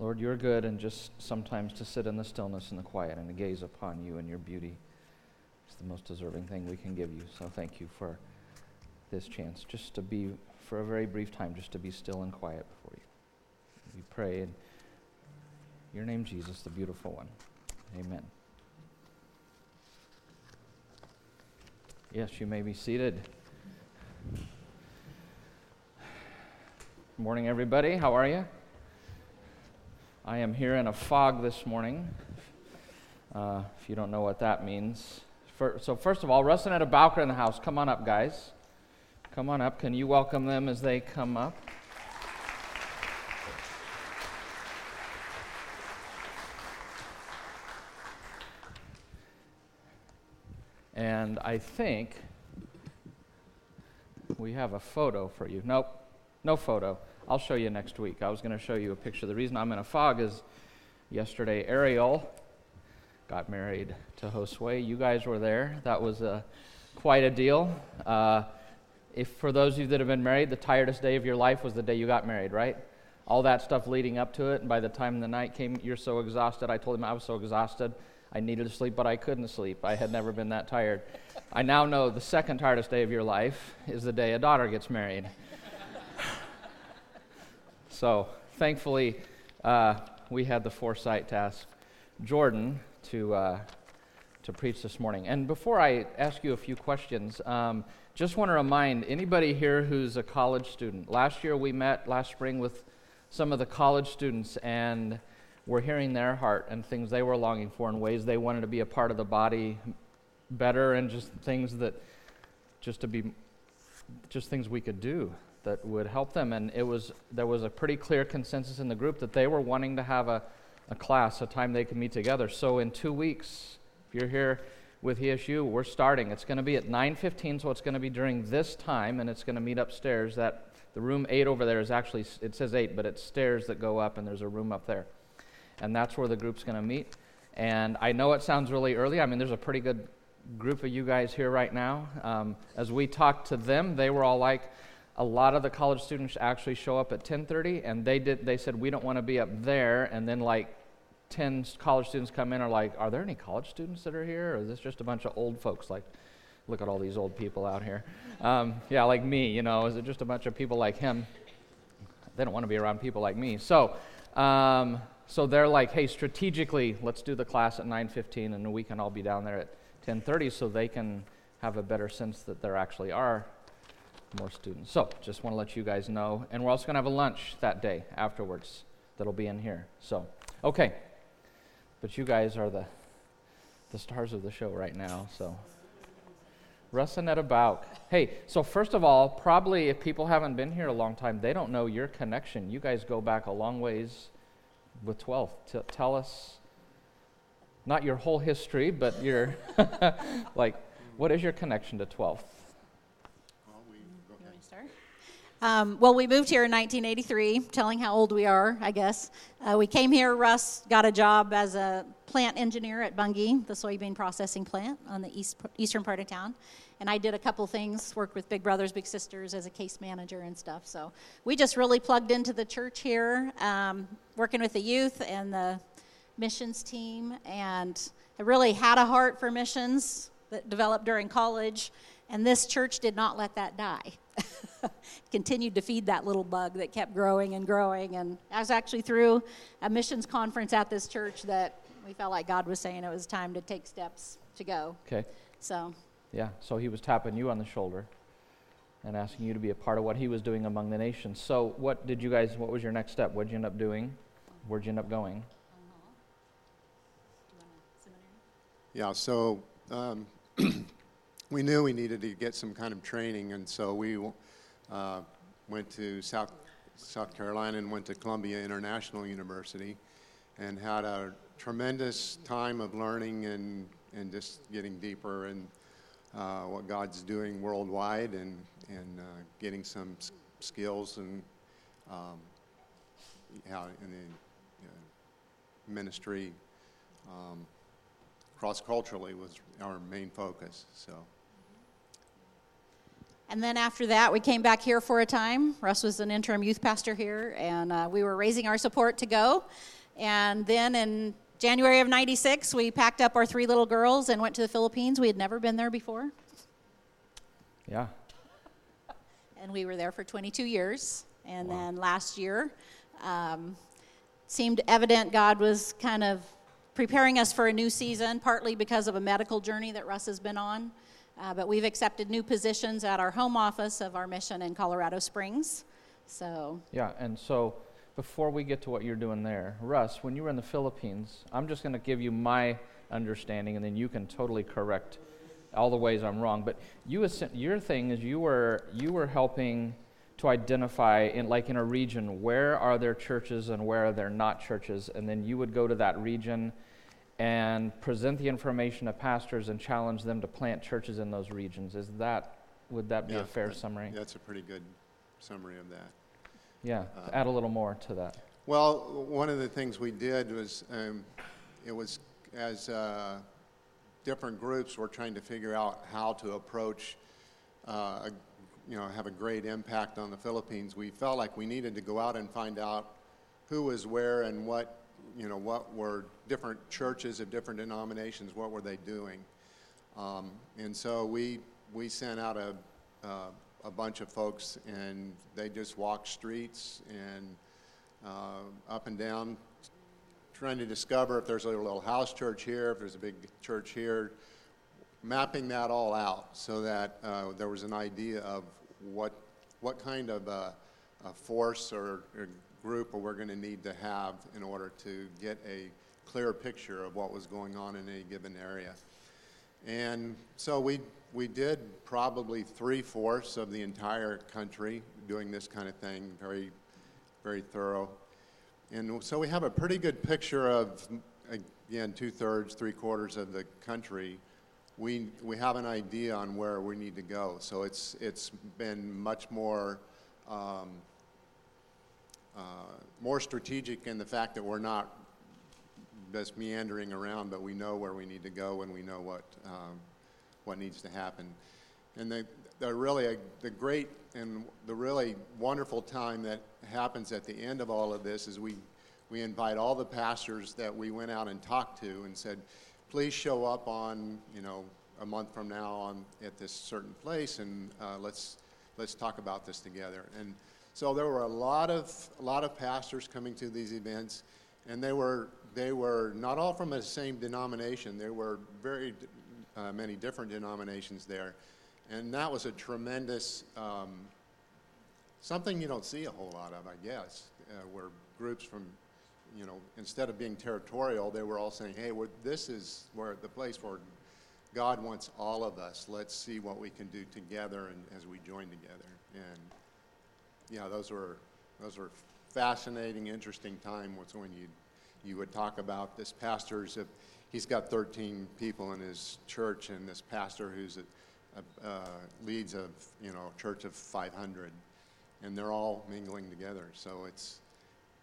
Lord, you're good, and just sometimes to sit in the stillness and the quiet and to gaze upon you and your beauty is the most deserving thing we can give you. So thank you for this chance just to be, for a very brief time, just to be still and quiet before you. We pray in your name, Jesus, the beautiful one. Amen. Yes, you may be seated. Morning, everybody. How are you? I am here in a fog this morning. Uh, if you don't know what that means. For, so, first of all, Russ and Etta Bowker in the house. Come on up, guys. Come on up. Can you welcome them as they come up? And I think we have a photo for you. Nope, no photo. I'll show you next week. I was going to show you a picture. The reason I'm in a fog is yesterday Ariel got married to Josue. You guys were there. That was a, quite a deal. Uh, if for those of you that have been married, the tiredest day of your life was the day you got married, right? All that stuff leading up to it, and by the time the night came, you're so exhausted. I told him I was so exhausted. I needed to sleep, but I couldn't sleep. I had never been that tired. I now know the second tiredest day of your life is the day a daughter gets married. So thankfully, uh, we had the foresight to ask Jordan to, uh, to preach this morning. And before I ask you a few questions, um, just want to remind anybody here who's a college student. Last year we met last spring with some of the college students, and we're hearing their heart and things they were longing for and ways they wanted to be a part of the body better, and just things that just to be just things we could do that would help them. And it was, there was a pretty clear consensus in the group that they were wanting to have a, a class, a time they could meet together. So in two weeks, if you're here with ESU, we're starting. It's going to be at 9:15, so it's going to be during this time, and it's going to meet upstairs. That the room eight over there is actually it says eight, but it's stairs that go up, and there's a room up there, and that's where the group's going to meet. And I know it sounds really early. I mean, there's a pretty good group of you guys here right now. Um, as we talked to them, they were all like, a lot of the college students actually show up at 10:30 and they did they said we don't want to be up there and then like 10 college students come in are like are there any college students that are here or is this just a bunch of old folks? Like look at all these old people out here. Um, yeah like me you know is it just a bunch of people like him? They don't want to be around people like me. So um, so they're like hey strategically let's do the class at 9.15 and we can all be down there at 10.30 so they can have a better sense that there actually are more students. So, just want to let you guys know. And we're also going to have a lunch that day afterwards that'll be in here. So, okay. But you guys are the, the stars of the show right now. So, Russ and Etta Bauk. Hey, so first of all, probably if people haven't been here a long time, they don't know your connection. You guys go back a long ways with 12. T- tell us, not your whole history, but your, like, what is your connection to 12th? Um, well, we moved here in 1983, telling how old we are, I guess. Uh, we came here, Russ got a job as a plant engineer at Bunge, the soybean processing plant on the east, eastern part of town. And I did a couple things, worked with Big Brothers Big Sisters as a case manager and stuff. So we just really plugged into the church here, um, working with the youth and the missions team. And I really had a heart for missions that developed during college. And this church did not let that die. continued to feed that little bug that kept growing and growing. And I was actually through a missions conference at this church that we felt like God was saying it was time to take steps to go. Okay. So. Yeah. So he was tapping you on the shoulder and asking you to be a part of what he was doing among the nations. So what did you guys? What was your next step? What did you end up doing? Where'd you end up going? Yeah. So. Um, we knew we needed to get some kind of training, and so we uh, went to South, South Carolina and went to Columbia International University and had a tremendous time of learning and, and just getting deeper in uh, what God's doing worldwide and, and uh, getting some s- skills and um, how in the you know, ministry um, cross culturally was our main focus. So. And then after that, we came back here for a time. Russ was an interim youth pastor here, and uh, we were raising our support to go. And then in January of 96, we packed up our three little girls and went to the Philippines. We had never been there before. Yeah. And we were there for 22 years. And wow. then last year, um, seemed evident God was kind of preparing us for a new season, partly because of a medical journey that Russ has been on. Uh, but we've accepted new positions at our home office of our mission in Colorado Springs. So yeah, and so before we get to what you're doing there, Russ, when you were in the Philippines, I'm just going to give you my understanding, and then you can totally correct all the ways I'm wrong. But you, your thing is you were you were helping to identify in like in a region where are there churches and where are there not churches, and then you would go to that region and present the information to pastors and challenge them to plant churches in those regions. Is that would that be yeah, a fair that, summary? That's a pretty good summary of that. Yeah, uh, add a little more to that. Well, one of the things we did was um, it was as uh, different groups were trying to figure out how to approach, uh, a, you know, have a great impact on the Philippines. We felt like we needed to go out and find out who was where and what you know, what were different churches of different denominations, what were they doing? Um, and so we, we sent out a, uh, a bunch of folks, and they just walked streets and uh, up and down, trying to discover if there's a little house church here, if there's a big church here, mapping that all out so that uh, there was an idea of what, what kind of uh, force or, or group or we're going to need to have in order to get a clear picture of what was going on in a given area. And so we, we did probably three fourths of the entire country doing this kind of thing, very, very thorough. And so we have a pretty good picture of, again, two thirds, three quarters of the country. We, we have an idea on where we need to go. So it's, it's been much more um, more strategic in the fact that we're not just meandering around, but we know where we need to go and we know what, um, what needs to happen. And the, the really, a, the great and the really wonderful time that happens at the end of all of this is we, we invite all the pastors that we went out and talked to and said, please show up on, you know, a month from now on at this certain place and uh, let's, let's talk about this together. And so there were a lot of, a lot of pastors coming to these events, and they were, they were not all from the same denomination. There were very uh, many different denominations there. And that was a tremendous, um, something you don't see a whole lot of, I guess, uh, where groups from, you know, instead of being territorial, they were all saying, hey, this is where the place where God wants all of us. Let's see what we can do together and as we join together. And yeah, those were those were fascinating, interesting time. Was when you you would talk about this pastor's. A, he's got 13 people in his church, and this pastor who's a, a, uh, leads a you know church of 500, and they're all mingling together. So it's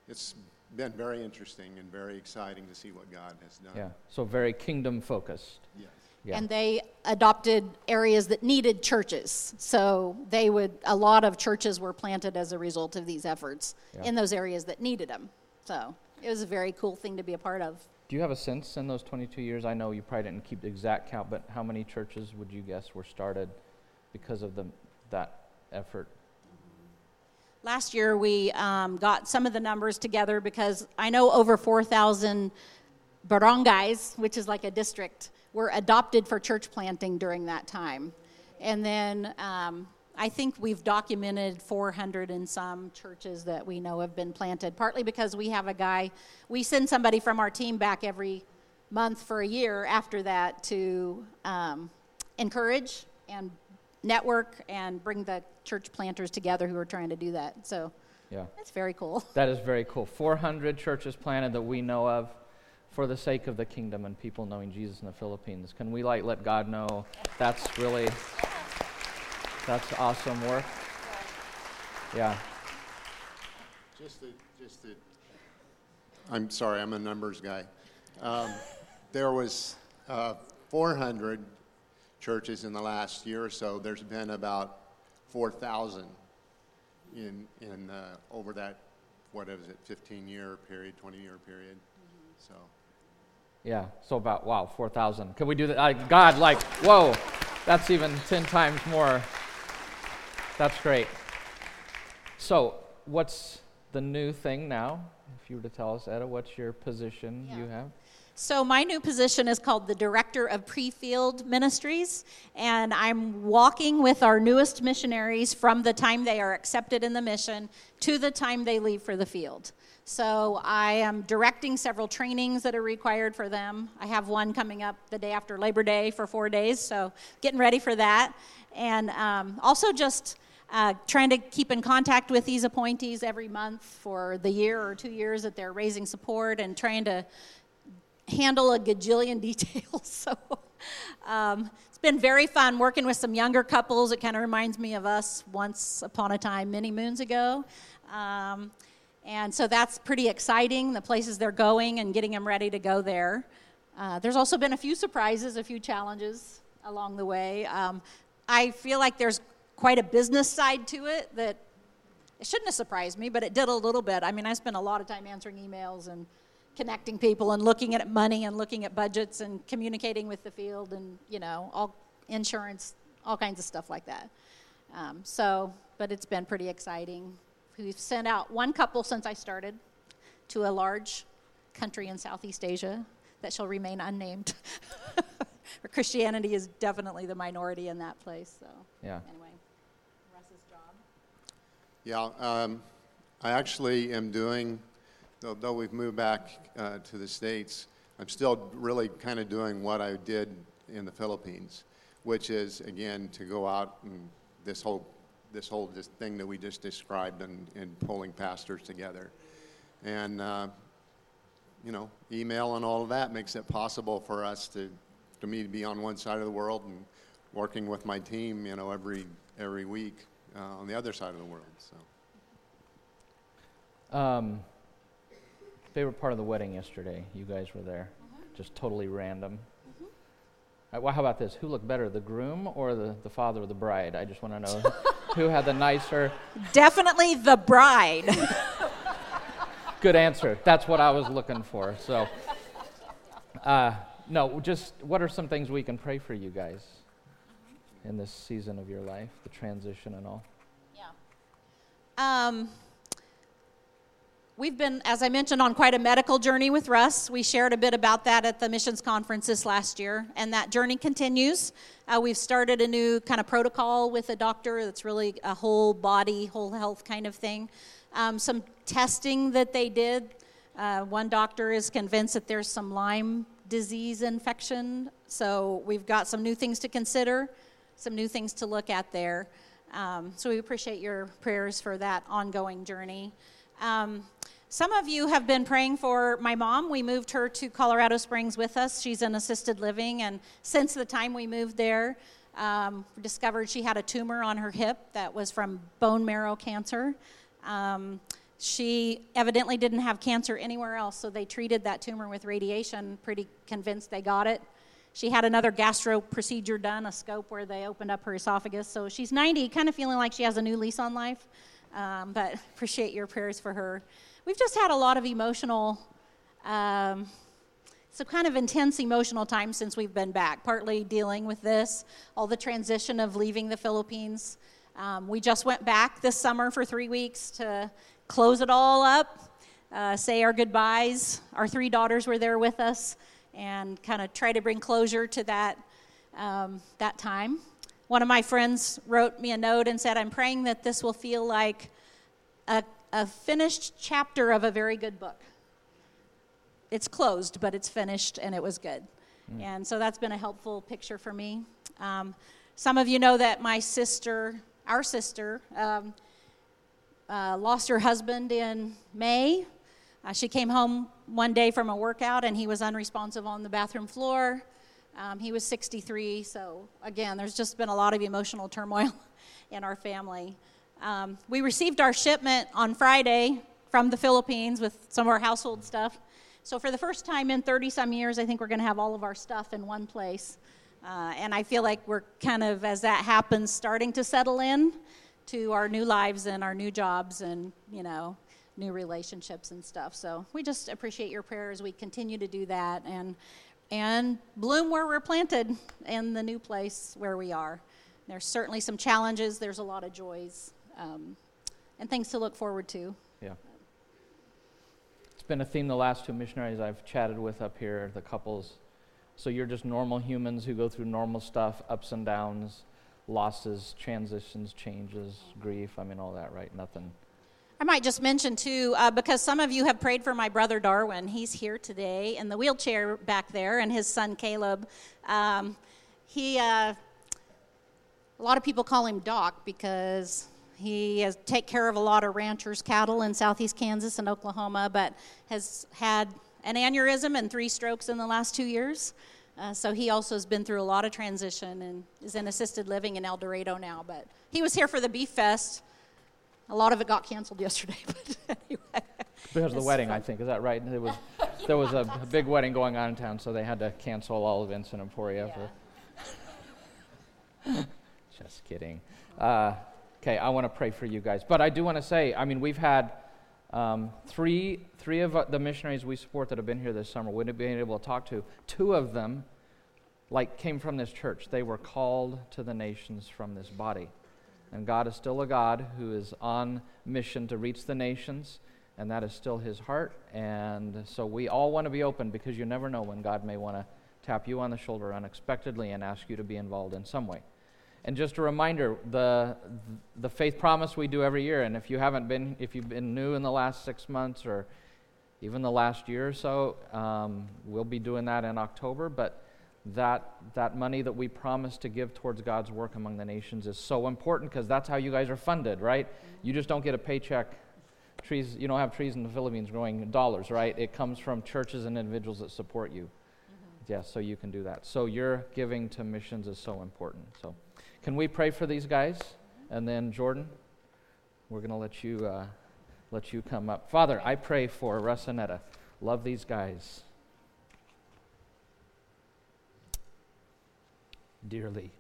it's been very interesting and very exciting to see what God has done. Yeah. So very kingdom focused. Yes. Yeah. And they adopted areas that needed churches. So they would, a lot of churches were planted as a result of these efforts yeah. in those areas that needed them. So it was a very cool thing to be a part of. Do you have a sense in those 22 years? I know you probably didn't keep the exact count, but how many churches would you guess were started because of the, that effort? Last year, we um, got some of the numbers together because I know over 4,000 barangays, which is like a district, were adopted for church planting during that time. And then um, I think we've documented 400 and some churches that we know have been planted, partly because we have a guy, we send somebody from our team back every month for a year after that to um, encourage and network and bring the church planters together who are trying to do that. So yeah. that's very cool. That is very cool. 400 churches planted that we know of for the sake of the kingdom and people knowing Jesus in the Philippines. Can we like let God know that's really that's awesome work? Yeah. Just to, just to, I'm sorry, I'm a numbers guy. Um, there was uh, 400 churches in the last year or so. There's been about 4,000 in, in, uh, over that, what is it, 15-year period, 20-year period, so. Yeah, so about, wow, 4,000. Can we do that? Uh, God, like, whoa, that's even 10 times more. That's great. So, what's the new thing now? If you were to tell us, Etta, what's your position Yeah. you have? So, my new position is called the Director of Pre Field Ministries, and I'm walking with our newest missionaries from the time they are accepted in the mission to the time they leave for the field. So, I am directing several trainings that are required for them. I have one coming up the day after Labor Day for four days, so getting ready for that. And um, also just uh, trying to keep in contact with these appointees every month for the year or two years that they're raising support and trying to handle a gajillion details. So um, it's been very fun working with some younger couples. It kind of reminds me of us once upon a time, many moons ago. Um, and so that's pretty exciting, the places they're going and getting them ready to go there. Uh, there's also been a few surprises, a few challenges along the way. Um, I feel like there's quite a business side to it that it shouldn't have surprised me, but it did a little bit. I mean, I spent a lot of time answering emails and connecting people and looking at money and looking at budgets and communicating with the field and you know all insurance all kinds of stuff like that um, so but it's been pretty exciting we've sent out one couple since i started to a large country in southeast asia that shall remain unnamed. Christianity is definitely the minority in that place so Yeah. anyway. Russ's job. Yeah, um, I actually am doing, though, though we've moved back uh, to the States, I'm still really kind of doing what I did in the Philippines, which is, again, to go out and this whole, this whole this thing that we just described and, and pulling pastors together. And, uh, you know, email and all of that makes it possible for us to, to me to be on one side of the world and working with my team, you know, every, every week uh, on the other side of the world, so. Um, favorite part of the wedding yesterday? You guys were there. Just totally random. Uh, well, how about this? Who looked better, the groom or the, the father of the bride? I just want to know who had the nicer. definitely the bride Good answer. That's what I was looking for. So, uh, no, just what are some things we can pray for you guys in this season of your life, the transition and all? Yeah. Um, we've been, as I mentioned, on quite a medical journey with Russ. We shared a bit about that at the missions conference this last year, and that journey continues. Uh, we've started a new kind of protocol with a doctor that's really a whole body, whole health kind of thing. Um, some testing that they did. Uh, one doctor is convinced that there's some Lyme disease infection, so we've got some new things to consider, some new things to look at there. Um, so we appreciate your prayers for that ongoing journey. Um, some of you have been praying for my mom. We moved her to Colorado Springs with us. She's in assisted living, and since the time we moved there, um, discovered she had a tumor on her hip that was from bone marrow cancer. Um, she evidently didn't have cancer anywhere else, so they treated that tumor with radiation, pretty convinced they got it. She had another gastro procedure done, a scope where they opened up her esophagus. So she's 90, kind of feeling like she has a new lease on life. Um, but appreciate your prayers for her. We've just had a lot of emotional, um, some kind of intense emotional time since we've been back, partly dealing with this, all the transition of leaving the Philippines. Um, we just went back this summer for three weeks to close it all up, uh, say our goodbyes. Our three daughters were there with us and kind of try to bring closure to that, um, that time. One of my friends wrote me a note and said, I'm praying that this will feel like a, a finished chapter of a very good book. It's closed, but it's finished and it was good. And so that's been a helpful picture for me. Um, some of you know that my sister, our sister, um, uh, lost her husband in May. Uh, she came home one day from a workout and he was unresponsive on the bathroom floor. Um, he was 63, so again, there's just been a lot of emotional turmoil in our family. Um, we received our shipment on Friday from the Philippines with some of our household stuff. So, for the first time in 30 some years, I think we're going to have all of our stuff in one place. Uh, and I feel like we're kind of, as that happens, starting to settle in to our new lives and our new jobs and, you know, new relationships and stuff. So we just appreciate your prayers. we continue to do that and and bloom where we're planted in the new place where we are. There's certainly some challenges. There's a lot of joys um, and things to look forward to. Yeah. It's been a theme the last two missionaries I've chatted with up here, the couples. So you're just normal humans who go through normal stuff, ups and downs, losses, transitions, changes, grief. I mean, all that, right? Nothing I might just mention too, uh, because some of you have prayed for my brother Darwin. He's here today in the wheelchair back there, and his son Caleb. Um, he, uh, a lot of people call him Doc because he has take care of a lot of ranchers' cattle in southeast Kansas and Oklahoma, but has had an aneurysm and three strokes in the last two years. Uh, so he also has been through a lot of transition and is in assisted living in El Dorado now. But he was here for the Beef Fest a lot of it got canceled yesterday, but anyway. Because of the wedding, fun. I think. Is that right? There was, yeah. there was a, a, big wedding going on in town, so they had to cancel all events in Emporia. Yeah. For Just kidding. Uh, okay, I want to pray for you guys. But I do want to say, I mean, we've had um, three, three of the missionaries we support that have been here this summer, we have been able to talk to. Two of them, like, came from this church. They were called to the nations from this body. And God is still a God who is on mission to reach the nations, and that is still his heart. And so we all want to be open because you never know when God may want to tap you on the shoulder unexpectedly and ask you to be involved in some way. And just a reminder, the the faith promise we do every year, and if you haven't been, if you've been new in the last six months or even the last year or so, um, we'll be doing that in October. But that, that money that we promise to give towards God's work among the nations is so important because that's how you guys are funded, right? You just don't get a paycheck. Trees, you don't have trees in the Philippines growing dollars, right? It comes from churches and individuals that support you. Mm-hmm. Yes, yeah, so you can do that. So your giving to missions is so important. So, can we pray for these guys? And then Jordan, we're going to let you uh, let you come up. Father, I pray for Russ and Etta. Love these guys. dearly.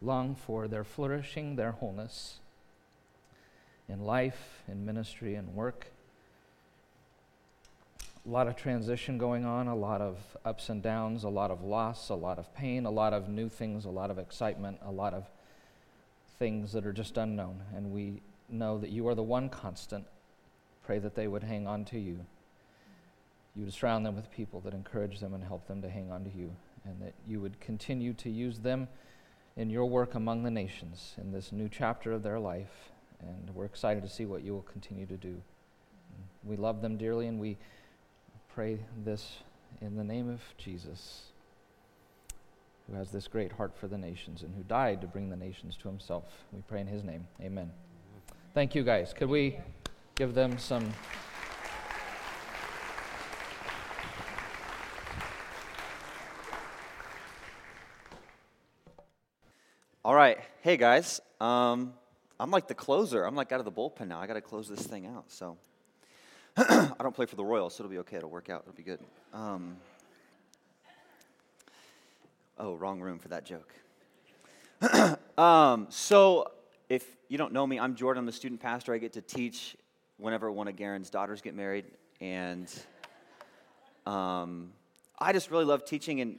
Long for their flourishing, their wholeness in life, in ministry, and work. A lot of transition going on, a lot of ups and downs, a lot of loss, a lot of pain, a lot of new things, a lot of excitement, a lot of things that are just unknown. And we know that you are the one constant. Pray that they would hang on to you you would surround them with people that encourage them and help them to hang on to you, and that you would continue to use them in your work among the nations in this new chapter of their life. And we're excited to see what you will continue to do. We love them dearly, and we pray this in the name of Jesus, who has this great heart for the nations and who died to bring the nations to himself. We pray in his name. Amen. Thank you, guys. Could we give them some. All right. Hey, guys. Um, I'm like the closer. I'm like out of the bullpen now. I got to close this thing out. So I don't play for the Royals, so it'll be okay. It'll work out. It'll be good. Um, oh, wrong room for that joke. um, so if you don't know me, I'm Jordan. I'm the student pastor. I get to teach whenever one of Garen's daughters get married. And um, I just really love teaching. And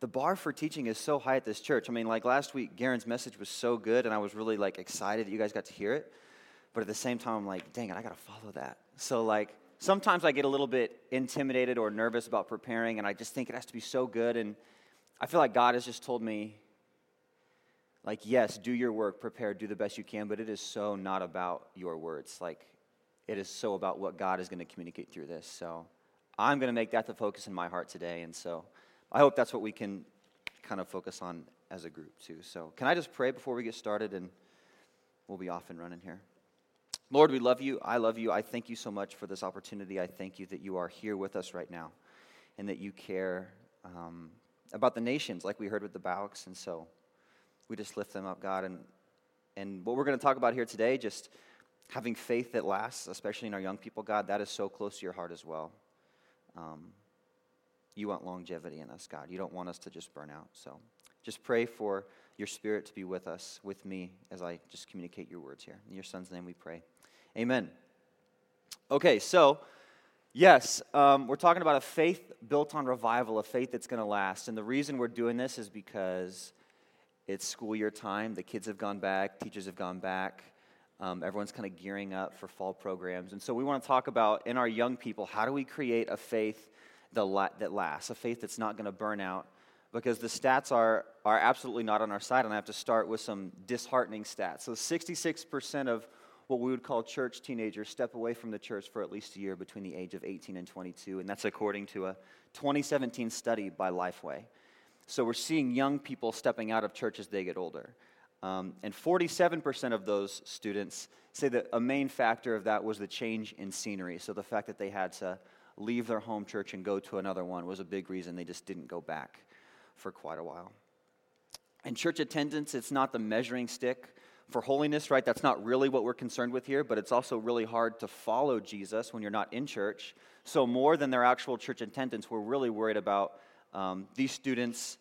the bar for teaching is so high at this church. I mean, like last week, Garen's message was so good, and I was really like excited that you guys got to hear it. But at the same time, I'm like, dang it, I got to follow that. So like sometimes I get a little bit intimidated or nervous about preparing, and I just think it has to be so good. And I feel like God has just told me, like, yes, do your work, prepare, do the best you can, but it is so not about your words. Like, it is so about what God is going to communicate through this. So I'm going to make that the focus in my heart today. And so. I hope that's what we can kind of focus on as a group too. So, can I just pray before we get started and we'll be off and running here? Lord, we love you. I love you. I thank you so much for this opportunity. I thank you that you are here with us right now and that you care um, about the nations, like we heard with the Bauks. And so we just lift them up, God. And, and what we're going to talk about here today, just having faith that lasts, especially in our young people, God, that is so close to your heart as well. Um, you want longevity in us, God. You don't want us to just burn out. So just pray for your spirit to be with us, with me, as I just communicate your words here. In your son's name we pray. Amen. Okay, so, yes, um, we're talking about a faith built on revival, a faith that's going to last. And the reason we're doing this is because it's school year time. The kids have gone back, teachers have gone back. Um, everyone's kind of gearing up for fall programs. And so we want to talk about in our young people how do we create a faith that, la- that lasts, a faith that's not going to burn out? Because the stats are, are absolutely not on our side, and I have to start with some disheartening stats. So 66% of what we would call church teenagers step away from the church for at least a year between the age of 18 and 22, and that's according to a 2017 study by Lifeway. So we're seeing young people stepping out of church as they get older. Um, and 47% of those students say that a main factor of that was the change in scenery. So the fact that they had to leave their home church and go to another one was a big reason they just didn't go back for quite a while. And church attendance, it's not the measuring stick for holiness, right? That's not really what we're concerned with here, but it's also really hard to follow Jesus when you're not in church. So, more than their actual church attendance, we're really worried about um, these students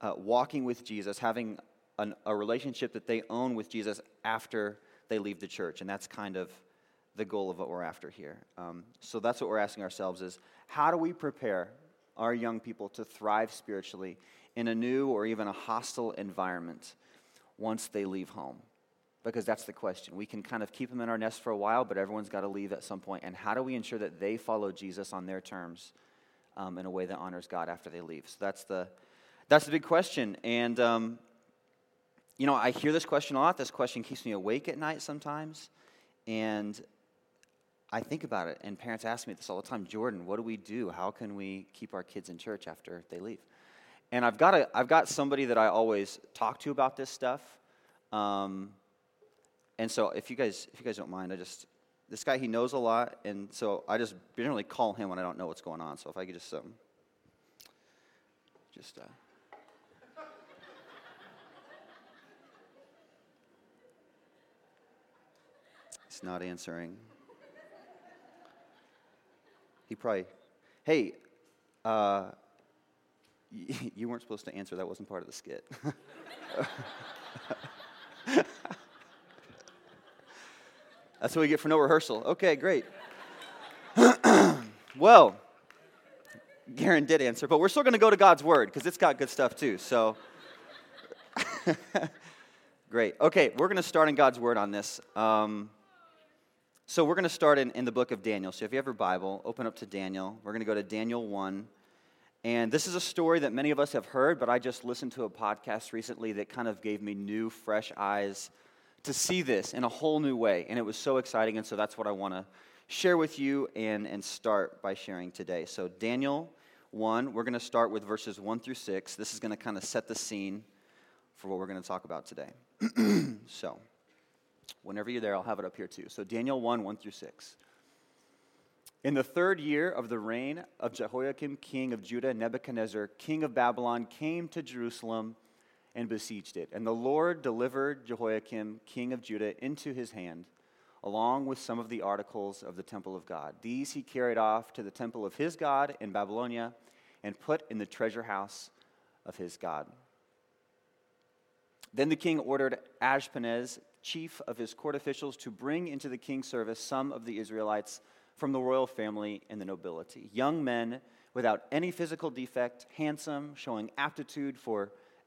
uh, walking with Jesus, having an, a relationship that they own with Jesus after they leave the church. And that's kind of the goal of what we're after here. Um, so that's what we're asking ourselves is how do we prepare our young people to thrive spiritually in a new or even a hostile environment once they leave home? Because that's the question. We can kind of keep them in our nest for a while, but everyone's got to leave at some point. And how do we ensure that they follow Jesus on their terms um, in a way that honors God after they leave? So that's the, that's the big question. And um, you know, I hear this question a lot. This question keeps me awake at night sometimes. And I think about it, and parents ask me this all the time Jordan, what do we do? How can we keep our kids in church after they leave? And I've got, a, I've got somebody that I always talk to about this stuff. Um, and so if you guys if you guys don't mind, I just this guy he knows a lot, and so I just generally call him when I don't know what's going on. So if I could just um, just uh, He's not answering. He probably, hey, uh, you weren't supposed to answer. That wasn't part of the skit. That's what we get for no rehearsal. Okay, great. well, Garen did answer, but we're still going to go to God's Word because it's got good stuff too. So, great. Okay, we're going to start in God's Word on this. Um, so we're going to start in, in the book of Daniel. So if you have your Bible, open up to Daniel. We're going to go to Daniel 1. And this is a story that many of us have heard, but I just listened to a podcast recently that kind of gave me new, fresh eyes to see this in a whole new way. And it was so exciting. And so that's what I want to share with you and, and start by sharing today. So, Daniel 1, we're going to start with verses 1 through 6. This is going to kind of set the scene for what we're going to talk about today. so, Whenever you're there, I'll have it up here too. So, Daniel 1 1 through 6. In the third year of the reign of Jehoiakim, king of Judah, Nebuchadnezzar, king of Babylon, came to Jerusalem and besieged it. And the Lord delivered Jehoiakim, king of Judah, into his hand, along with some of the articles of the temple of God. These he carried off to the temple of his God in Babylonia and put in the treasure house of his God. Then the king ordered Ashpenaz, chief of his court officials to bring into the king's service some of the Israelites from the royal family and the nobility. Young men without any physical defect, handsome, showing aptitude for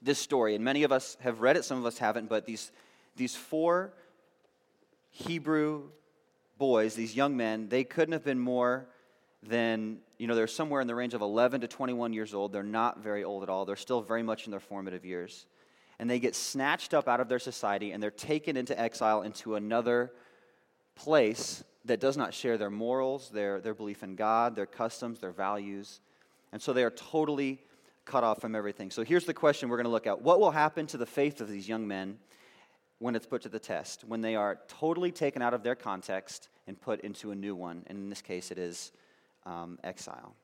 this story, and many of us have read it, some of us haven't, but these, these four Hebrew boys, these young men, they couldn't have been more than, you know, they're somewhere in the range of 11 to 21 years old. They're not very old at all, they're still very much in their formative years and they get snatched up out of their society and they're taken into exile into another place that does not share their morals, their, their belief in God, their customs, their values. And so they are totally cut off from everything. So here's the question we're going to look at What will happen to the faith of these young men when it's put to the test? When they are totally taken out of their context and put into a new one? And in this case, it is um, exile.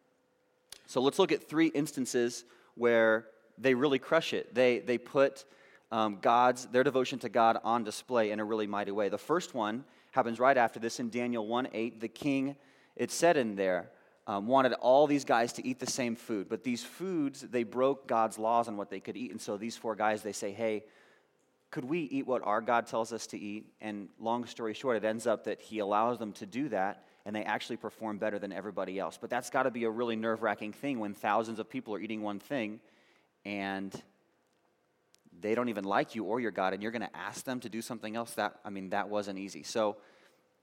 So let's look at three instances where they really crush it. They, they put um, God's, their devotion to God on display in a really mighty way. The first one happens right after this in Daniel 1 8. The king, it said in there, um, wanted all these guys to eat the same food. But these foods, they broke God's laws on what they could eat. And so these four guys, they say, hey, could we eat what our God tells us to eat? And long story short, it ends up that he allows them to do that, and they actually perform better than everybody else. But that's got to be a really nerve wracking thing when thousands of people are eating one thing and they don't even like you or your God, and you're going to ask them to do something else. That, I mean, that wasn't easy. So,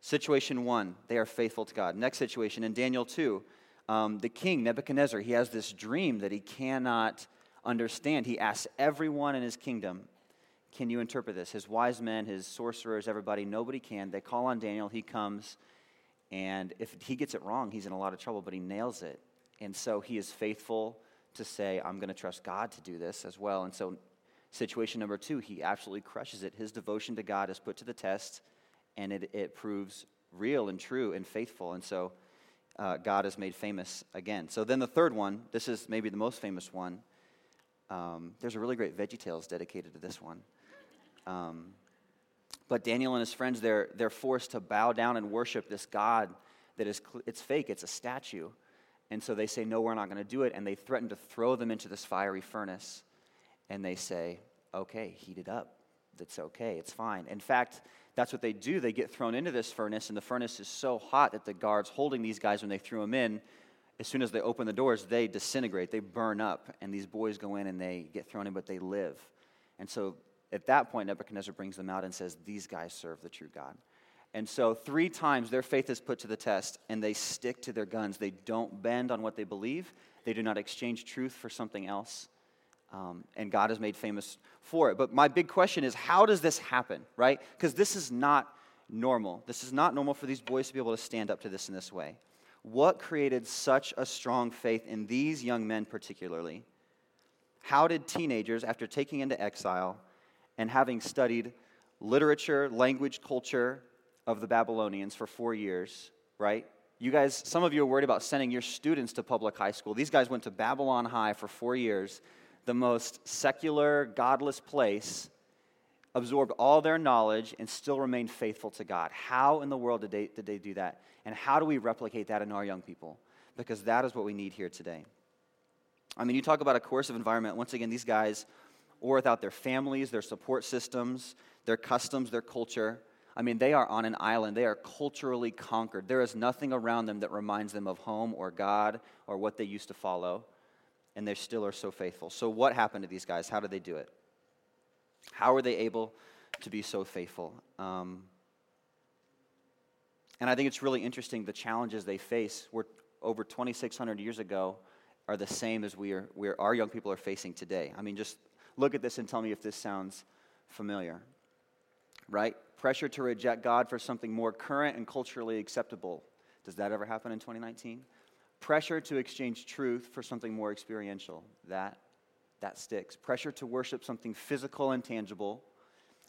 Situation one, they are faithful to God. Next situation, in Daniel 2, um, the king, Nebuchadnezzar, he has this dream that he cannot understand. He asks everyone in his kingdom, Can you interpret this? His wise men, his sorcerers, everybody, nobody can. They call on Daniel, he comes, and if he gets it wrong, he's in a lot of trouble, but he nails it. And so he is faithful to say, I'm going to trust God to do this as well. And so, situation number two, he absolutely crushes it. His devotion to God is put to the test and it, it proves real and true and faithful. And so uh, God is made famous again. So then the third one, this is maybe the most famous one. Um, there's a really great VeggieTales dedicated to this one. Um, but Daniel and his friends, they're, they're forced to bow down and worship this God that is, it's fake, it's a statue. And so they say, no, we're not going to do it. And they threaten to throw them into this fiery furnace. And they say, okay, heat it up. That's okay, it's fine. In fact, that's what they do. They get thrown into this furnace, and the furnace is so hot that the guards holding these guys, when they threw them in, as soon as they open the doors, they disintegrate, they burn up, and these boys go in and they get thrown in, but they live. And so at that point, Nebuchadnezzar brings them out and says, These guys serve the true God. And so, three times their faith is put to the test, and they stick to their guns. They don't bend on what they believe, they do not exchange truth for something else. Um, and God is made famous for it. But my big question is how does this happen, right? Because this is not normal. This is not normal for these boys to be able to stand up to this in this way. What created such a strong faith in these young men, particularly? How did teenagers, after taking into exile and having studied literature, language, culture of the Babylonians for four years, right? You guys, some of you are worried about sending your students to public high school. These guys went to Babylon High for four years the most secular, godless place, absorbed all their knowledge, and still remained faithful to God. How in the world did they, did they do that? And how do we replicate that in our young people? Because that is what we need here today. I mean, you talk about a coercive environment. Once again, these guys or without their families, their support systems, their customs, their culture. I mean, they are on an island. They are culturally conquered. There is nothing around them that reminds them of home or God or what they used to follow and they still are so faithful. So, what happened to these guys? How did they do it? How were they able to be so faithful? Um, and I think it's really interesting the challenges they face were over 2,600 years ago are the same as we are, we are, our young people are facing today. I mean, just look at this and tell me if this sounds familiar. Right? Pressure to reject God for something more current and culturally acceptable. Does that ever happen in 2019? Pressure to exchange truth for something more experiential. That, that sticks. Pressure to worship something physical and tangible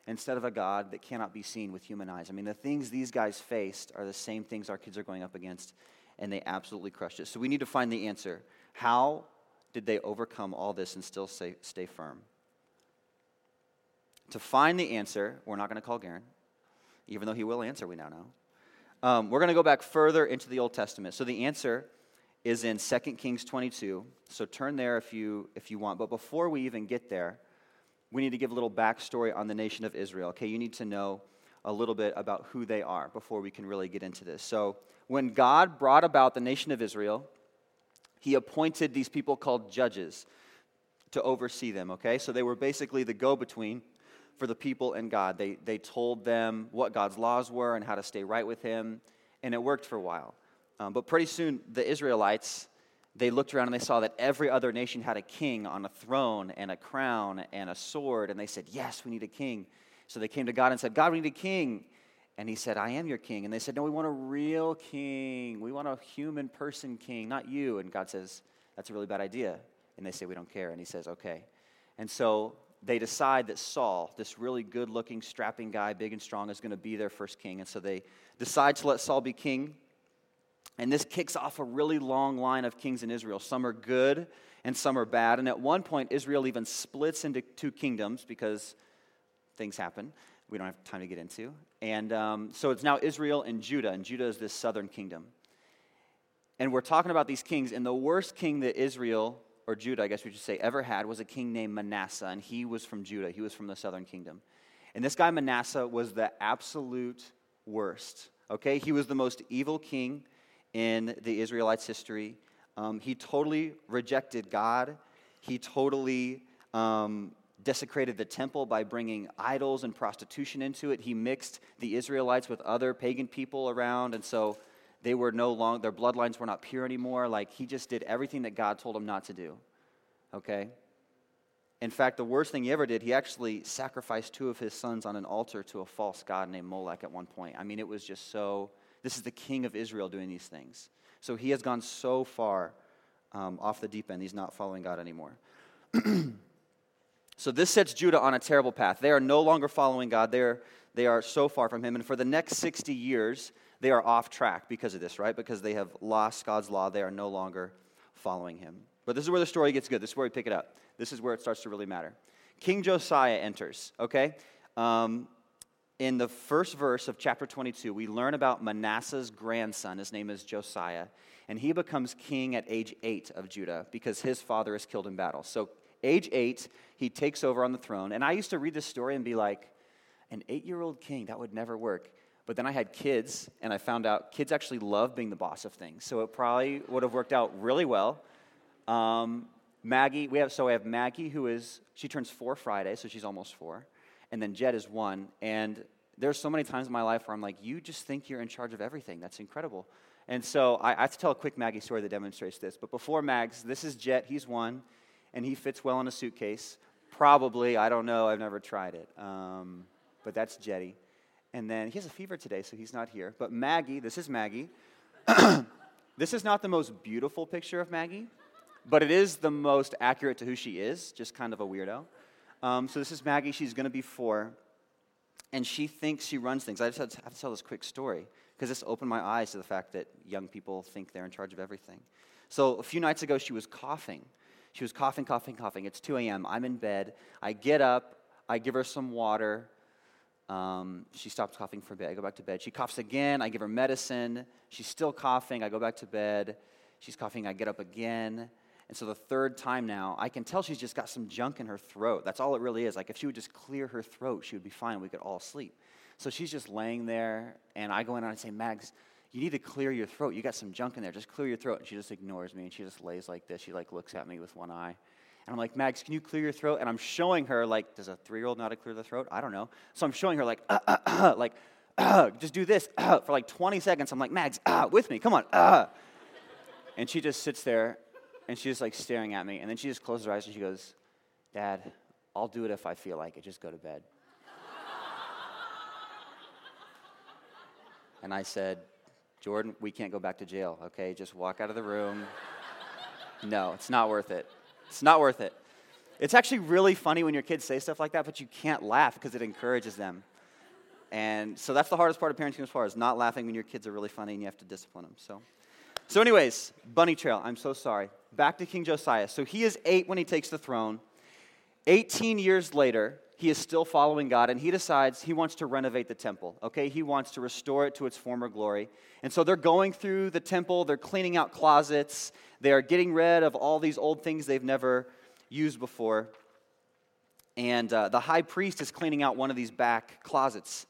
instead of a God that cannot be seen with human eyes. I mean, the things these guys faced are the same things our kids are going up against, and they absolutely crushed it. So we need to find the answer. How did they overcome all this and still stay, stay firm? To find the answer, we're not going to call Garen, even though he will answer, we now know. Um, we're going to go back further into the Old Testament. So the answer is in 2 Kings 22. So turn there if you, if you want. But before we even get there, we need to give a little backstory on the nation of Israel. Okay, you need to know a little bit about who they are before we can really get into this. So, when God brought about the nation of Israel, he appointed these people called judges to oversee them, okay? So, they were basically the go between for the people and God. They, they told them what God's laws were and how to stay right with Him, and it worked for a while. Um, but pretty soon, the Israelites, they looked around and they saw that every other nation had a king on a throne and a crown and a sword. And they said, Yes, we need a king. So they came to God and said, God, we need a king. And he said, I am your king. And they said, No, we want a real king. We want a human person king, not you. And God says, That's a really bad idea. And they say, We don't care. And he says, Okay. And so they decide that Saul, this really good looking, strapping guy, big and strong, is going to be their first king. And so they decide to let Saul be king. And this kicks off a really long line of kings in Israel. Some are good and some are bad. And at one point, Israel even splits into two kingdoms because things happen we don't have time to get into. And um, so it's now Israel and Judah, and Judah is this southern kingdom. And we're talking about these kings, and the worst king that Israel, or Judah, I guess we should say, ever had was a king named Manasseh, and he was from Judah. He was from the southern kingdom. And this guy, Manasseh, was the absolute worst. Okay? He was the most evil king in the Israelites' history. Um, he totally rejected God. He totally um, desecrated the temple by bringing idols and prostitution into it. He mixed the Israelites with other pagan people around, and so they were no longer, their bloodlines were not pure anymore. Like, he just did everything that God told him not to do. Okay? In fact, the worst thing he ever did, he actually sacrificed two of his sons on an altar to a false god named Molech at one point. I mean, it was just so. This is the king of Israel doing these things. So he has gone so far um, off the deep end, he's not following God anymore. So this sets Judah on a terrible path. They are no longer following God. They are, they are so far from Him. And for the next 60 years, they are off track because of this, right? Because they have lost God's law. They are no longer following Him. But this is where the story gets good. This is where we pick it up. This is where it starts to really matter. King Josiah enters, okay? Um, in the first verse of chapter 22, we learn about Manasseh's grandson. His name is Josiah. And he becomes king at age eight of Judah because his father is killed in battle. So age eight, he takes over on the throne. And I used to read this story and be like, an eight year old king, that would never work. But then I had kids, and I found out kids actually love being the boss of things. So it probably would have worked out really well. Um, Maggie, we have so I have Maggie who is she turns four Friday, so she's almost four, and then Jed is one. And there's so many times in my life where I'm like, you just think you're in charge of everything. That's incredible. And so I, I have to tell a quick Maggie story that demonstrates this. But before Mags, this is Jet. He's one and he fits well in a suitcase. Probably, I don't know, I've never tried it. Um, but that's Jetty. And then he has a fever today, so he's not here. But Maggie, this is Maggie. this is not the most beautiful picture of Maggie, but it is the most accurate to who she is, just kind of a weirdo. Um, so this is Maggie. She's going to be four. And she thinks she runs things. I just have to, tell this quick story because this opened my eyes to the fact that young people think they're in charge of everything. So a few nights ago, she was coughing. She was coughing, coughing, coughing. It's 2 a.m. I'm in bed. I get up. I give her some water. Um, she stops coughing for a bit. I go back to bed. She coughs again. I give her medicine. She's still coughing. I go back to bed. She's coughing. I get up again. And so the third time now, I can tell she's just got some junk in her throat. That's all it really is. Like if she would just clear her throat, she would be fine. We could all sleep. So she's just laying there, and I go in and I say, Mags, you need to clear your throat. You got some junk in there. Just clear your throat. And she just ignores me and she just lays like this. She like looks at me with one eye. And I'm like, Mags, can you clear your throat? And I'm showing her like, does a three-year-old know how to clear the throat? I don't know. So I'm showing her like, uh, uh, uh, like, uh, just do this uh, for like 20 seconds. I'm like, Mags, uh, with me, come on. Uh. And she just sits there and she's like staring at me. And then she just closes her eyes and she goes, Dad, I'll do it if I feel like it. Just go to bed. and I said, Jordan, we can't go back to jail, okay? Just walk out of the room. no, it's not worth it. It's not worth it. It's actually really funny when your kids say stuff like that, but you can't laugh because it encourages them. And so that's the hardest part of parenting as far as not laughing when your kids are really funny and you have to discipline them. So, so anyways, bunny trail. I'm so sorry. Back to King Josiah. So he is eight when he takes the throne. 18 years later, he is still following God and he decides he wants to renovate the temple. Okay, he wants to restore it to its former glory. And so they're going through the temple, they're cleaning out closets, they are getting rid of all these old things they've never used before. And uh, the high priest is cleaning out one of these back closets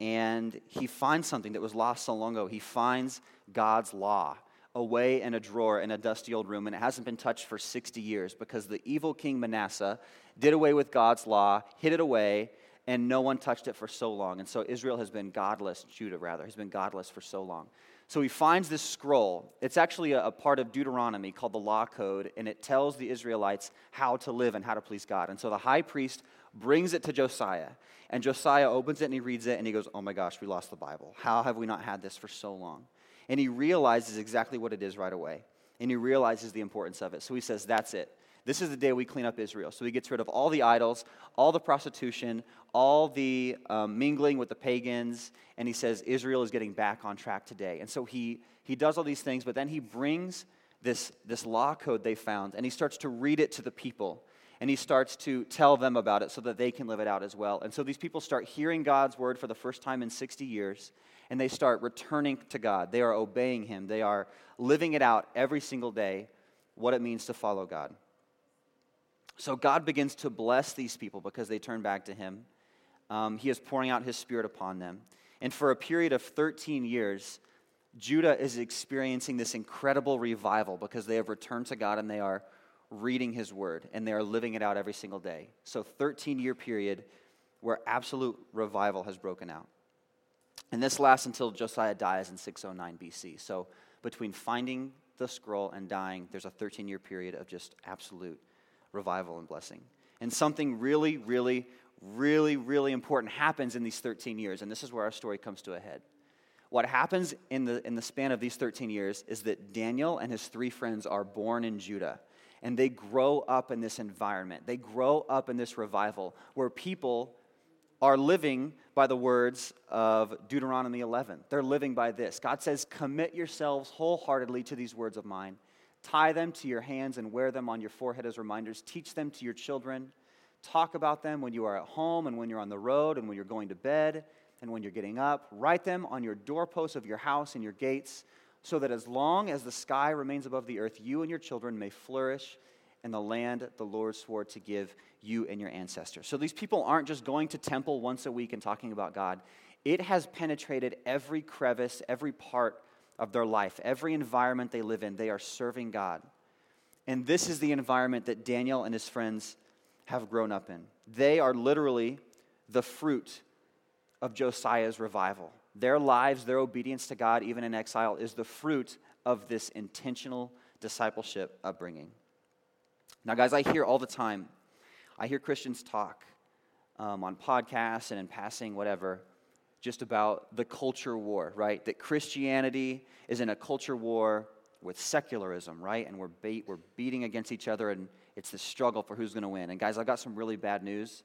and he finds something that was lost so long ago. He finds God's law away in a drawer in a dusty old room, and it hasn't been touched for 60 years because the evil king Manasseh did away with God's law, hid it away, and no one touched it for so long. And so Israel has been godless, Judah rather, has been godless for so long. So he finds this scroll. It's actually a, a, part of Deuteronomy called the Law Code, and it tells the Israelites how to live and how to please God. And so the high priest brings it to Josiah, and Josiah opens it and he reads it, and he goes, Oh my gosh, we lost the Bible. How have we not had this for so long? And he realizes exactly what it is right away, and he realizes the importance of it. So he says, That's it. This is the day we clean up Israel. So he gets rid of all the idols, all the prostitution, all the um, mingling with the pagans, and he says Israel is getting back on track today. And so he, he does all these things, but then he brings this, this law code they found and he starts to read it to the people. And he starts to tell them about it so that they can live it out as well. And so these people start hearing God's word for the first time in 60 years, and they start returning to God. They are obeying him, they are living it out every single day what it means to follow God. So God begins to bless these people because they turn back to Him. Um, he is pouring out His Spirit upon them. And for a period of 13 years, Judah is experiencing this incredible revival because they have returned to God and they are reading His Word and they are living it out every single day. So, 13 year period where absolute revival has broken out. And this lasts until Josiah dies in 609 BC. So, between finding the scroll and dying, there's a 13 year period of just absolute revival and blessing. And something really, really, really, really important happens in these 13 years, and this is where our story comes to a head. What happens in the, in the span of these 13 years is that Daniel and his three friends are born in Judah, and they grow up in this environment. They grow up in this revival where people are living by the words of Deuteronomy 11. They're living by this. God says, Commit yourselves wholeheartedly to these words of mine Tie them to your hands and wear them on your forehead as reminders. Teach them to your children. Talk about them when you are at home and when you're on the road and when you're going to bed and when you're getting up. Write them on your doorposts of your house and your gates, so that as long as the sky remains above the earth, you and your children may flourish in the land the Lord swore to give you and your ancestors. So these people aren't just going to temple once a week and talking about God. It has penetrated every crevice, every part of their life, every environment they live in, they are serving God. And this is the environment that Daniel and his friends have grown up in. They are literally the fruit of Josiah's revival. Their lives, their obedience to God, even in exile, is the fruit of this intentional discipleship upbringing. Now, guys, I hear all the time, I hear Christians talk um, on podcasts and in passing, whatever, just about the culture war, right? That Christianity is in a culture war with secularism, right? And we're, we're beating against each other, and it's the struggle for who's going to win. And guys, I've got some really bad news.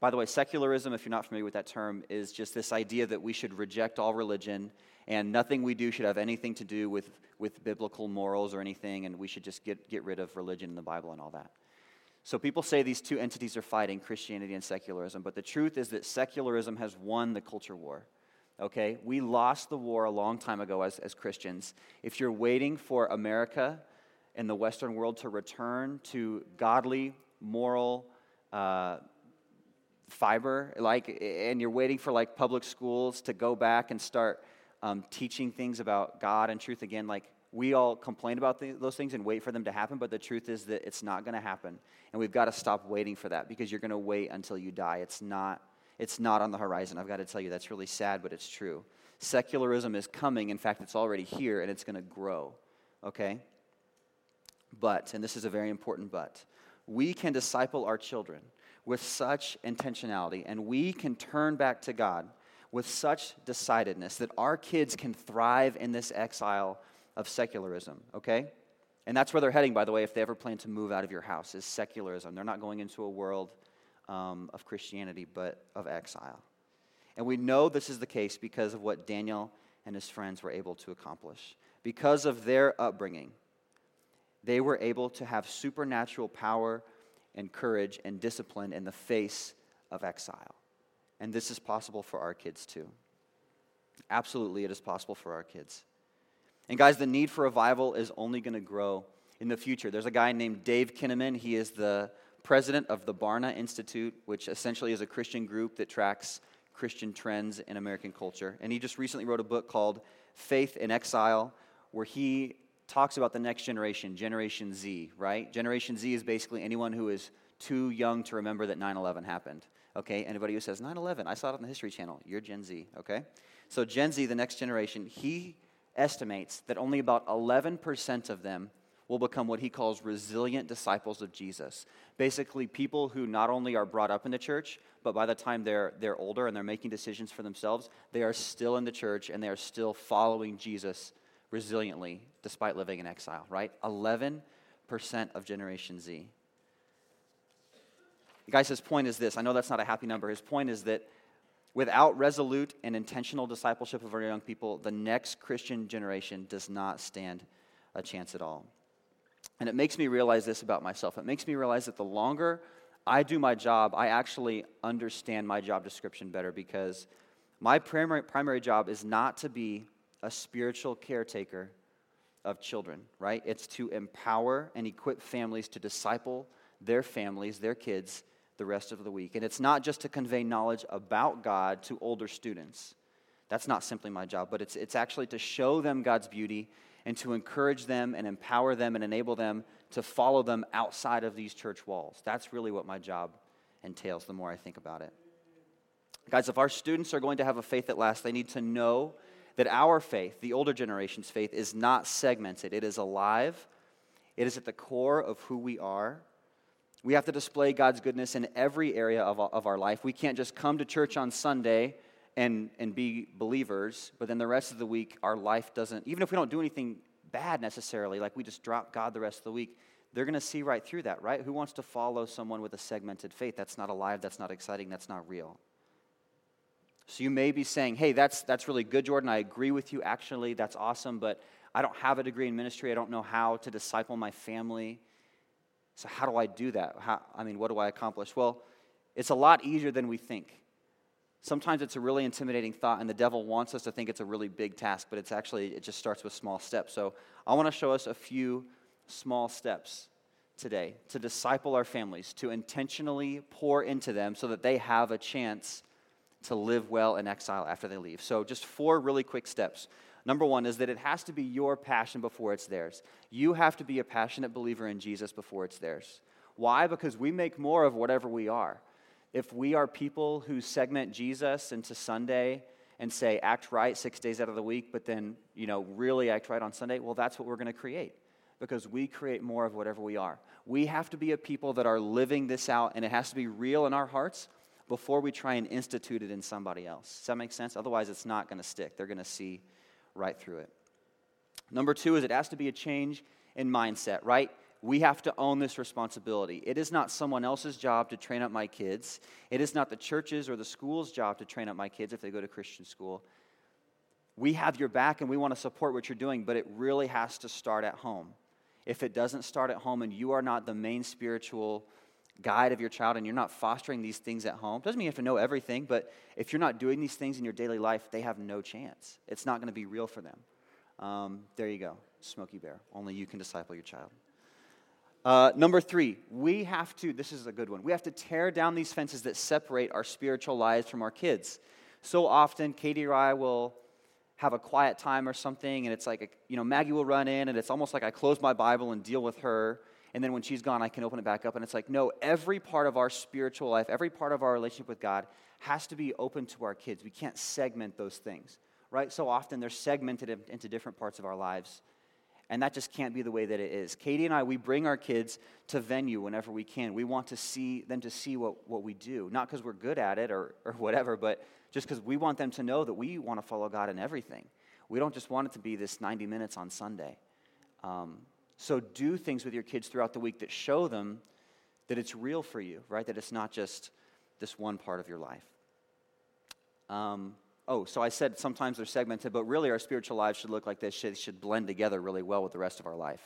By the way, secularism, if you're not familiar with that term, is just this idea that we should reject all religion and nothing we do should have anything to do with, with biblical morals or anything, and we should just get, get rid of religion and the Bible and all that. So people say these two entities are fighting, Christianity and secularism, but the truth is that secularism has won the culture war. Okay? We lost the war a long time ago as, as Christians. If you're waiting for America and the Western world to return to godly, moral, uh, fiber, like, and you're waiting for like public schools to go back and start um, teaching things about God and truth again, like we all complain about the, those things and wait for them to happen, but the truth is that it's not going to happen. And we've got to stop waiting for that because you're going to wait until you die. It's not, it's not on the horizon. I've got to tell you, that's really sad, but it's true. Secularism is coming. In fact, it's already here and it's going to grow. Okay? But, and this is a very important but, we can disciple our children with such intentionality and we can turn back to God with such decidedness that our kids can thrive in this exile of secularism, okay? And that's where they're heading, by the way, if they ever plan to move out of your house, is secularism. They're not going into a world um, of Christianity, but of exile. And we know this is the case because of what Daniel and his friends were able to accomplish. Because of their upbringing, they were able to have supernatural power and courage and discipline in the face of exile. And this is possible for our kids too. Absolutely, it is possible for our kids. And guys, the need for revival is only going to grow in the future. There's a guy named Dave Kinnaman. He is the president of the Barna Institute, which essentially is a Christian group that tracks Christian trends in American culture. And he just recently wrote a book called Faith in Exile, where he talks about the next generation, Generation Z, right? Generation Z is basically anyone who is too young to remember that 9 11 happened. Okay? Anybody who says 9 11, I saw it on the History Channel, you're Gen Z, okay? So, Gen Z, the next generation, he estimates that only about 11% of them will become what he calls resilient disciples of Jesus. Basically, people who not only are brought up in the church, but by the time they're, they're older and they're making decisions for themselves, they are still in the church and they are still following Jesus resiliently despite living in exile, right? 11% of Generation Z. guys, says, point is this. I know that's not a happy number. His point is that without resolute and intentional discipleship of our young people, the next Christian generation does not stand a chance at all. And it makes me realize this about myself. It makes me realize that the longer I do my job, I actually understand my job description better because my primary, primary job is not to be a spiritual caretaker of children, right? It's to empower and equip families to disciple their families, their kids, the rest of the week. And it's not just to convey knowledge about God to older students. That's not simply my job, but it's, it's actually to show them God's beauty and to encourage them and empower them and enable them to follow them outside of these church walls. That's really what my job entails the more I think about it. Guys, if our students are going to have a faith that lasts, they need to know that our faith, the older generation's faith, is not segmented. It is alive, it is at the core of who we are. We have to display God's goodness in every area of, of our life. We can't just come to church on Sunday and, and be believers, but then the rest of the week, our life doesn't, even if we don't do anything bad necessarily, like we just drop God the rest of the week, they're going to see right through that, right? Who wants to follow someone with a segmented faith? That's not alive, that's not exciting, that's not real. So you may be saying, hey, that's, that's really good, Jordan. I agree with you. Actually, that's awesome, but I don't have a degree in ministry. I don't know how to disciple my family. So, how do I do that? How, I mean, what do I accomplish? Well, it's a lot easier than we think. Sometimes it's a really intimidating thought, and the devil wants us to think it's a really big task, but it's actually, it just starts with small steps. So, I want to show us a few small steps today to disciple our families, to intentionally pour into them so that they have a chance to live well in exile after they leave. So, just four really quick steps. Number one is that it has to be your passion before it's theirs. You have to be a passionate believer in Jesus before it's theirs. Why? Because we make more of whatever we are. If we are people who segment Jesus into Sunday and say, act right six days out of the week, but then, you know, really act right on Sunday, well, that's what we're going to create because we create more of whatever we are. We have to be a people that are living this out, and it has to be real in our hearts before we try and institute it in somebody else. Does that make sense? Otherwise, it's not going to stick. They're going to see right through it. Number two is it has to be a change in mindset, right? We have to own this responsibility. It is not someone else's job to train up my kids. It is not the church's or the school's job to train up my kids if they go to Christian school. We have your back and we want to support what you're doing, but it really has to start at home. If it doesn't start at home and you are not the main spiritual guide of your child and you're not fostering these things at home, doesn't mean you have to know everything, but if you're not doing these things in your daily life, they have no chance. It's not going to be real for them. Um, there you go, Smokey Bear. Only you can disciple your child. Uh, number three, we have to, this is a good one, we have to tear down these fences that separate our spiritual lives from our kids. So often, Katie or I will have a quiet time or something, and it's like, a, you know, Maggie will run in, and it's almost like I close my Bible and deal with her and then when she's gone, I can open it back up. And it's like, no, every part of our spiritual life, every part of our relationship with God has to be open to our kids. We can't segment those things, right? So often they're segmented into different parts of our lives. And that just can't be the way that it is. Katie and I, we bring our kids to venue whenever we can. We want to see them to see what, what we do, not because we're good at it or, or whatever, but just because we want them to know that we want to follow God in everything. We don't just want it to be this 90 minutes on Sunday. Um, so do things with your kids throughout the week that show them that it's real for you, right? That it's not just this one part of your life. Um, oh, so I said sometimes they're segmented, but really our spiritual lives should look like this. They should blend together really well with the rest of our life,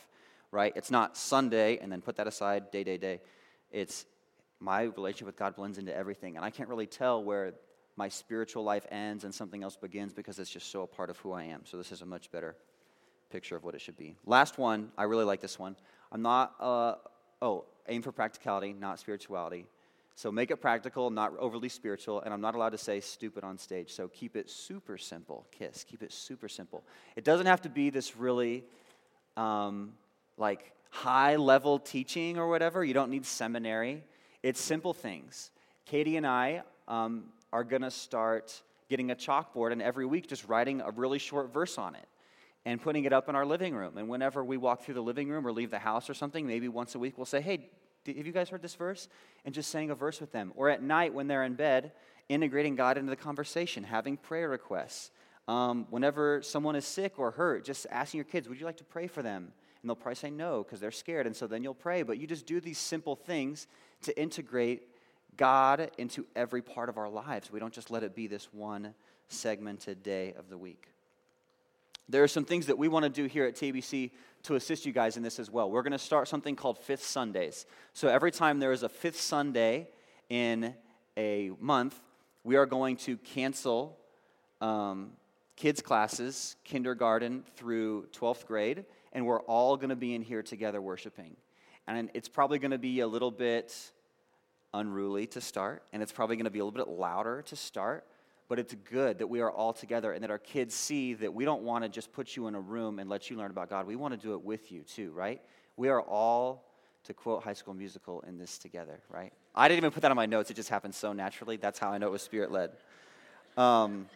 right? It's not Sunday and then put that aside, day, day, day. It's my relationship with God blends into everything. And I can't really tell where my spiritual life ends and something else begins because it's just so a part of who I am. So this is a much better picture of what it should be. Last one, I really like this one. I'm not, uh, oh, aim for practicality, not spirituality. So make it practical, not overly spiritual, and I'm not allowed to say stupid on stage. So keep it super simple. Kiss, keep it super simple. It doesn't have to be this really um, like high level teaching or whatever. You don't need seminary. It's simple things. Katie and I um, are going to start getting a chalkboard and every week just writing a really short verse on it and putting it up in our living room. And whenever we walk through the living room or leave the house or something, maybe once a week we'll say, Hey, have you guys heard this verse? And just saying a verse with them. Or at night when they're in bed, integrating God into the conversation, having prayer requests. Um, whenever someone is sick or hurt, just asking your kids, Would you like to pray for them? And they'll probably say no because they're scared. And so then you'll pray. But you just do these simple things to integrate God into every part of our lives. We don't just let it be this one segmented day of the week. There are some things that we want to do here at TBC to assist you guys in this as well. We're going to start something called Fifth Sundays. So every time there is a fifth Sunday in a month, we are going to cancel um, kids' classes, kindergarten through 12th grade, and we're all going to be in here together worshiping. And it's probably going to be a little bit unruly to start, and it's probably going to be a little bit louder to start, but it's good that we are all together and that our kids see that we don't want to just put you in a room and let you learn about God. We want to do it with you too, right? We are all, to quote High School Musical, in this together, right? I didn't even put that on my notes. It just happened so naturally. That's how I know it was spirit led. Um,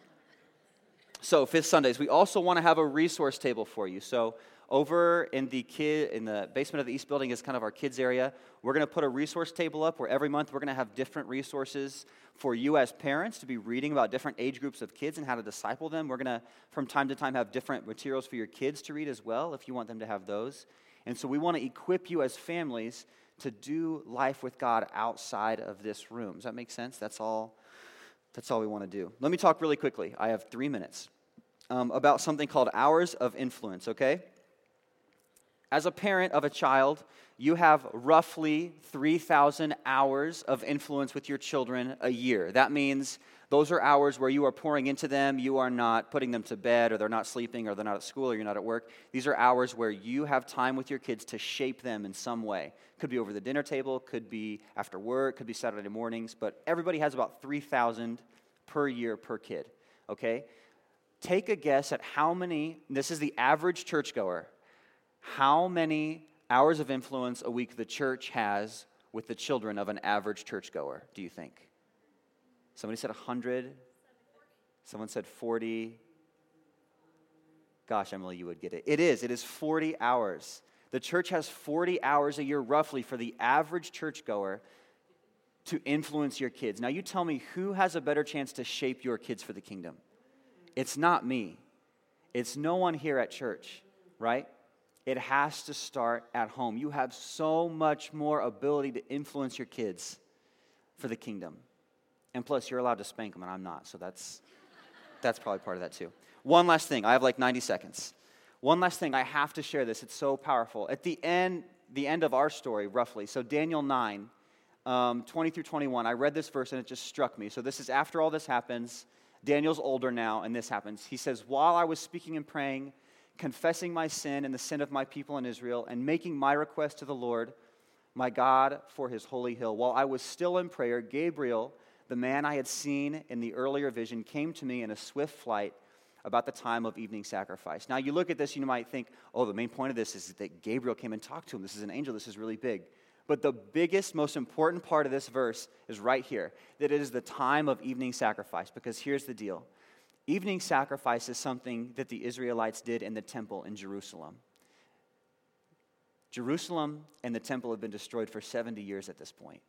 so, fifth Sundays, we also want to have a resource table for you. So, over in the kid in the basement of the east building is kind of our kids area. We're going to put a resource table up where every month we're going to have different resources for you as parents to be reading about different age groups of kids and how to disciple them. We're going to from time to time have different materials for your kids to read as well if you want them to have those. And so we want to equip you as families to do life with god outside of this room. Does that make sense? That's all that's all we want to do. Let me talk really quickly. I have three minutes. Um, about something called hours of influence okay as a parent of a child, you have roughly 3,000 hours of influence with your children a year. That means those are hours where you are pouring into them. You are not putting them to bed, or they're not sleeping, or they're not at school, or you're not at work. These are hours where you have time with your kids to shape them in some way. Could be over the dinner table, could be after work, could be Saturday mornings, but everybody has about 3,000 per year per kid, okay? Take a guess at how many, this is the average churchgoer, how many hours of influence a week the church has with the children of an average churchgoer, do you think? Somebody said 100. Someone said 40. Gosh, Emily, you would get it. It is. It is 40 hours. The church has 40 hours a year, roughly, for the average churchgoer to influence your kids. Now, you tell me who has a better chance to shape your kids for the kingdom? It's not me, it's no one here at church, right? It has to start at home. You have so much more ability to influence your kids for the kingdom. And plus, you're allowed to spank them, and I'm not. So that's, that's probably part of that too. One last thing. I have like 90 seconds. One last thing. I have to share this. It's so powerful. At the end, the end of our story, roughly, so Daniel 9, um, 20 through 21, I read this verse and it just struck me. So this is after all this happens. Daniel's older now, and this happens. He says, While I was speaking and praying, confessing my sin and the sin of my people in Israel, and making my request to the Lord, my God, for his holy hill. While I was still in prayer, Gabriel, the man I had seen in the earlier vision, came to me in a swift flight about the time of evening sacrifice. Now, you look at this, you might think, oh, the main point of this is that Gabriel came and talked to him. This is an angel, this is really big. But the biggest, most important part of this verse is right here that it is the time of evening sacrifice, because here's the deal Evening sacrifice is something that the Israelites did in the temple in Jerusalem. Jerusalem and the temple have been destroyed for 70 years at this point.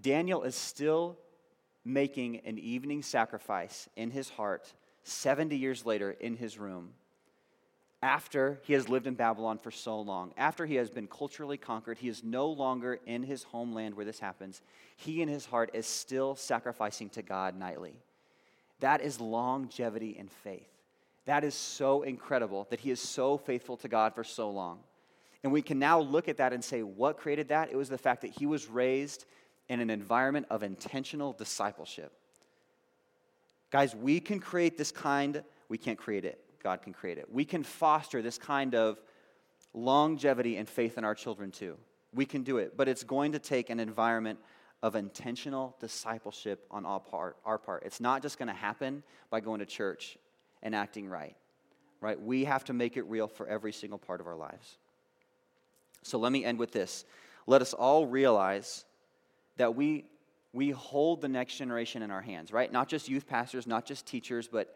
Daniel is still making an evening sacrifice in his heart 70 years later in his room after he has lived in Babylon for so long, after he has been culturally conquered, he is no longer in his homeland where this happens. He in his heart is still sacrificing to God nightly. That is longevity in faith. That is so incredible that he is so faithful to God for so long. And we can now look at that and say, what created that? It was the fact that he was raised in an environment of intentional discipleship. Guys, we can create this kind, we can't create it, God can create it. We can foster this kind of longevity and faith in our children too. We can do it, but it's going to take an environment of intentional discipleship on our part, our part. It's not just going to happen by going to church and acting right. Right? We have to make it real for every single part of our lives. So let me end with this. Let us all realize that we we hold the next generation in our hands, right? Not just youth pastors, not just teachers, but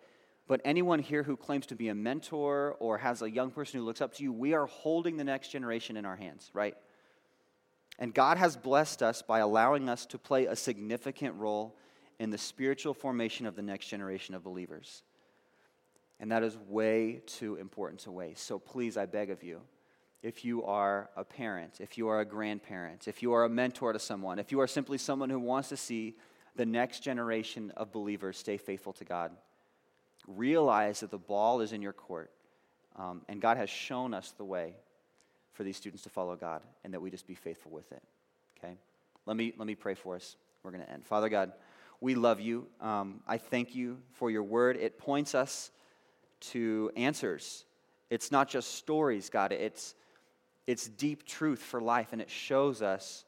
but anyone here who claims to be a mentor or has a young person who looks up to you, we are holding the next generation in our hands, right? And God has blessed us by allowing us to play a significant role in the spiritual formation of the next generation of believers. And that is way too important to waste. So please, I beg of you, if you are a parent, if you are a grandparent, if you are a mentor to someone, if you are simply someone who wants to see the next generation of believers stay faithful to God, realize that the ball is in your court. Um, and God has shown us the way for these students to follow God and that we just be faithful with it. Okay? Let me, let me pray for us. We're going to end. Father God, we love you. Um, I thank you for your word. It points us to answers. It's not just stories, God. It's, it's deep truth for life, and it shows us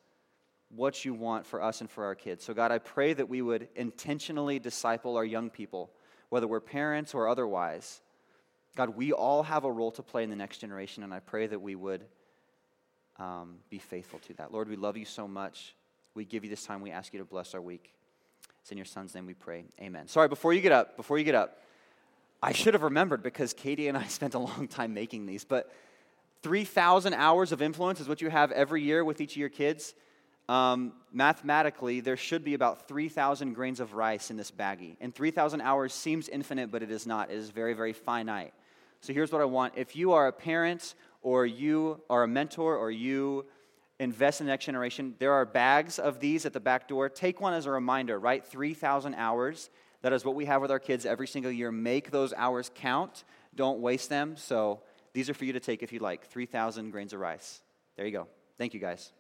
what you want for us and for our kids. So, God, I pray that we would intentionally disciple our young people, whether we're parents or otherwise. God, we all have a role to play in the next generation, and I pray that we would um, be faithful to that. Lord, we love you so much. We give you this time. We ask you to bless our week. It's in your son's name we pray. Amen. Sorry, before you get up, before you get up, I should have remembered because Katie and I spent a long time making these, but 3,000 hours of influence is what you have every year with each of your kids um, mathematically, there should be about 3,000 grains of rice in this baggie. And 3,000 hours seems infinite, but it is not. It is very, very finite. So here's what I want. If you are a parent, or you are a mentor, or you invest in the next generation, there are bags of these at the back door. Take one as a reminder, right? 3,000 hours. That is what we have with our kids every single year. Make those hours count. Don't waste them. So these are for you to take if you like. 3,000 grains of rice. There you go. Thank you, guys.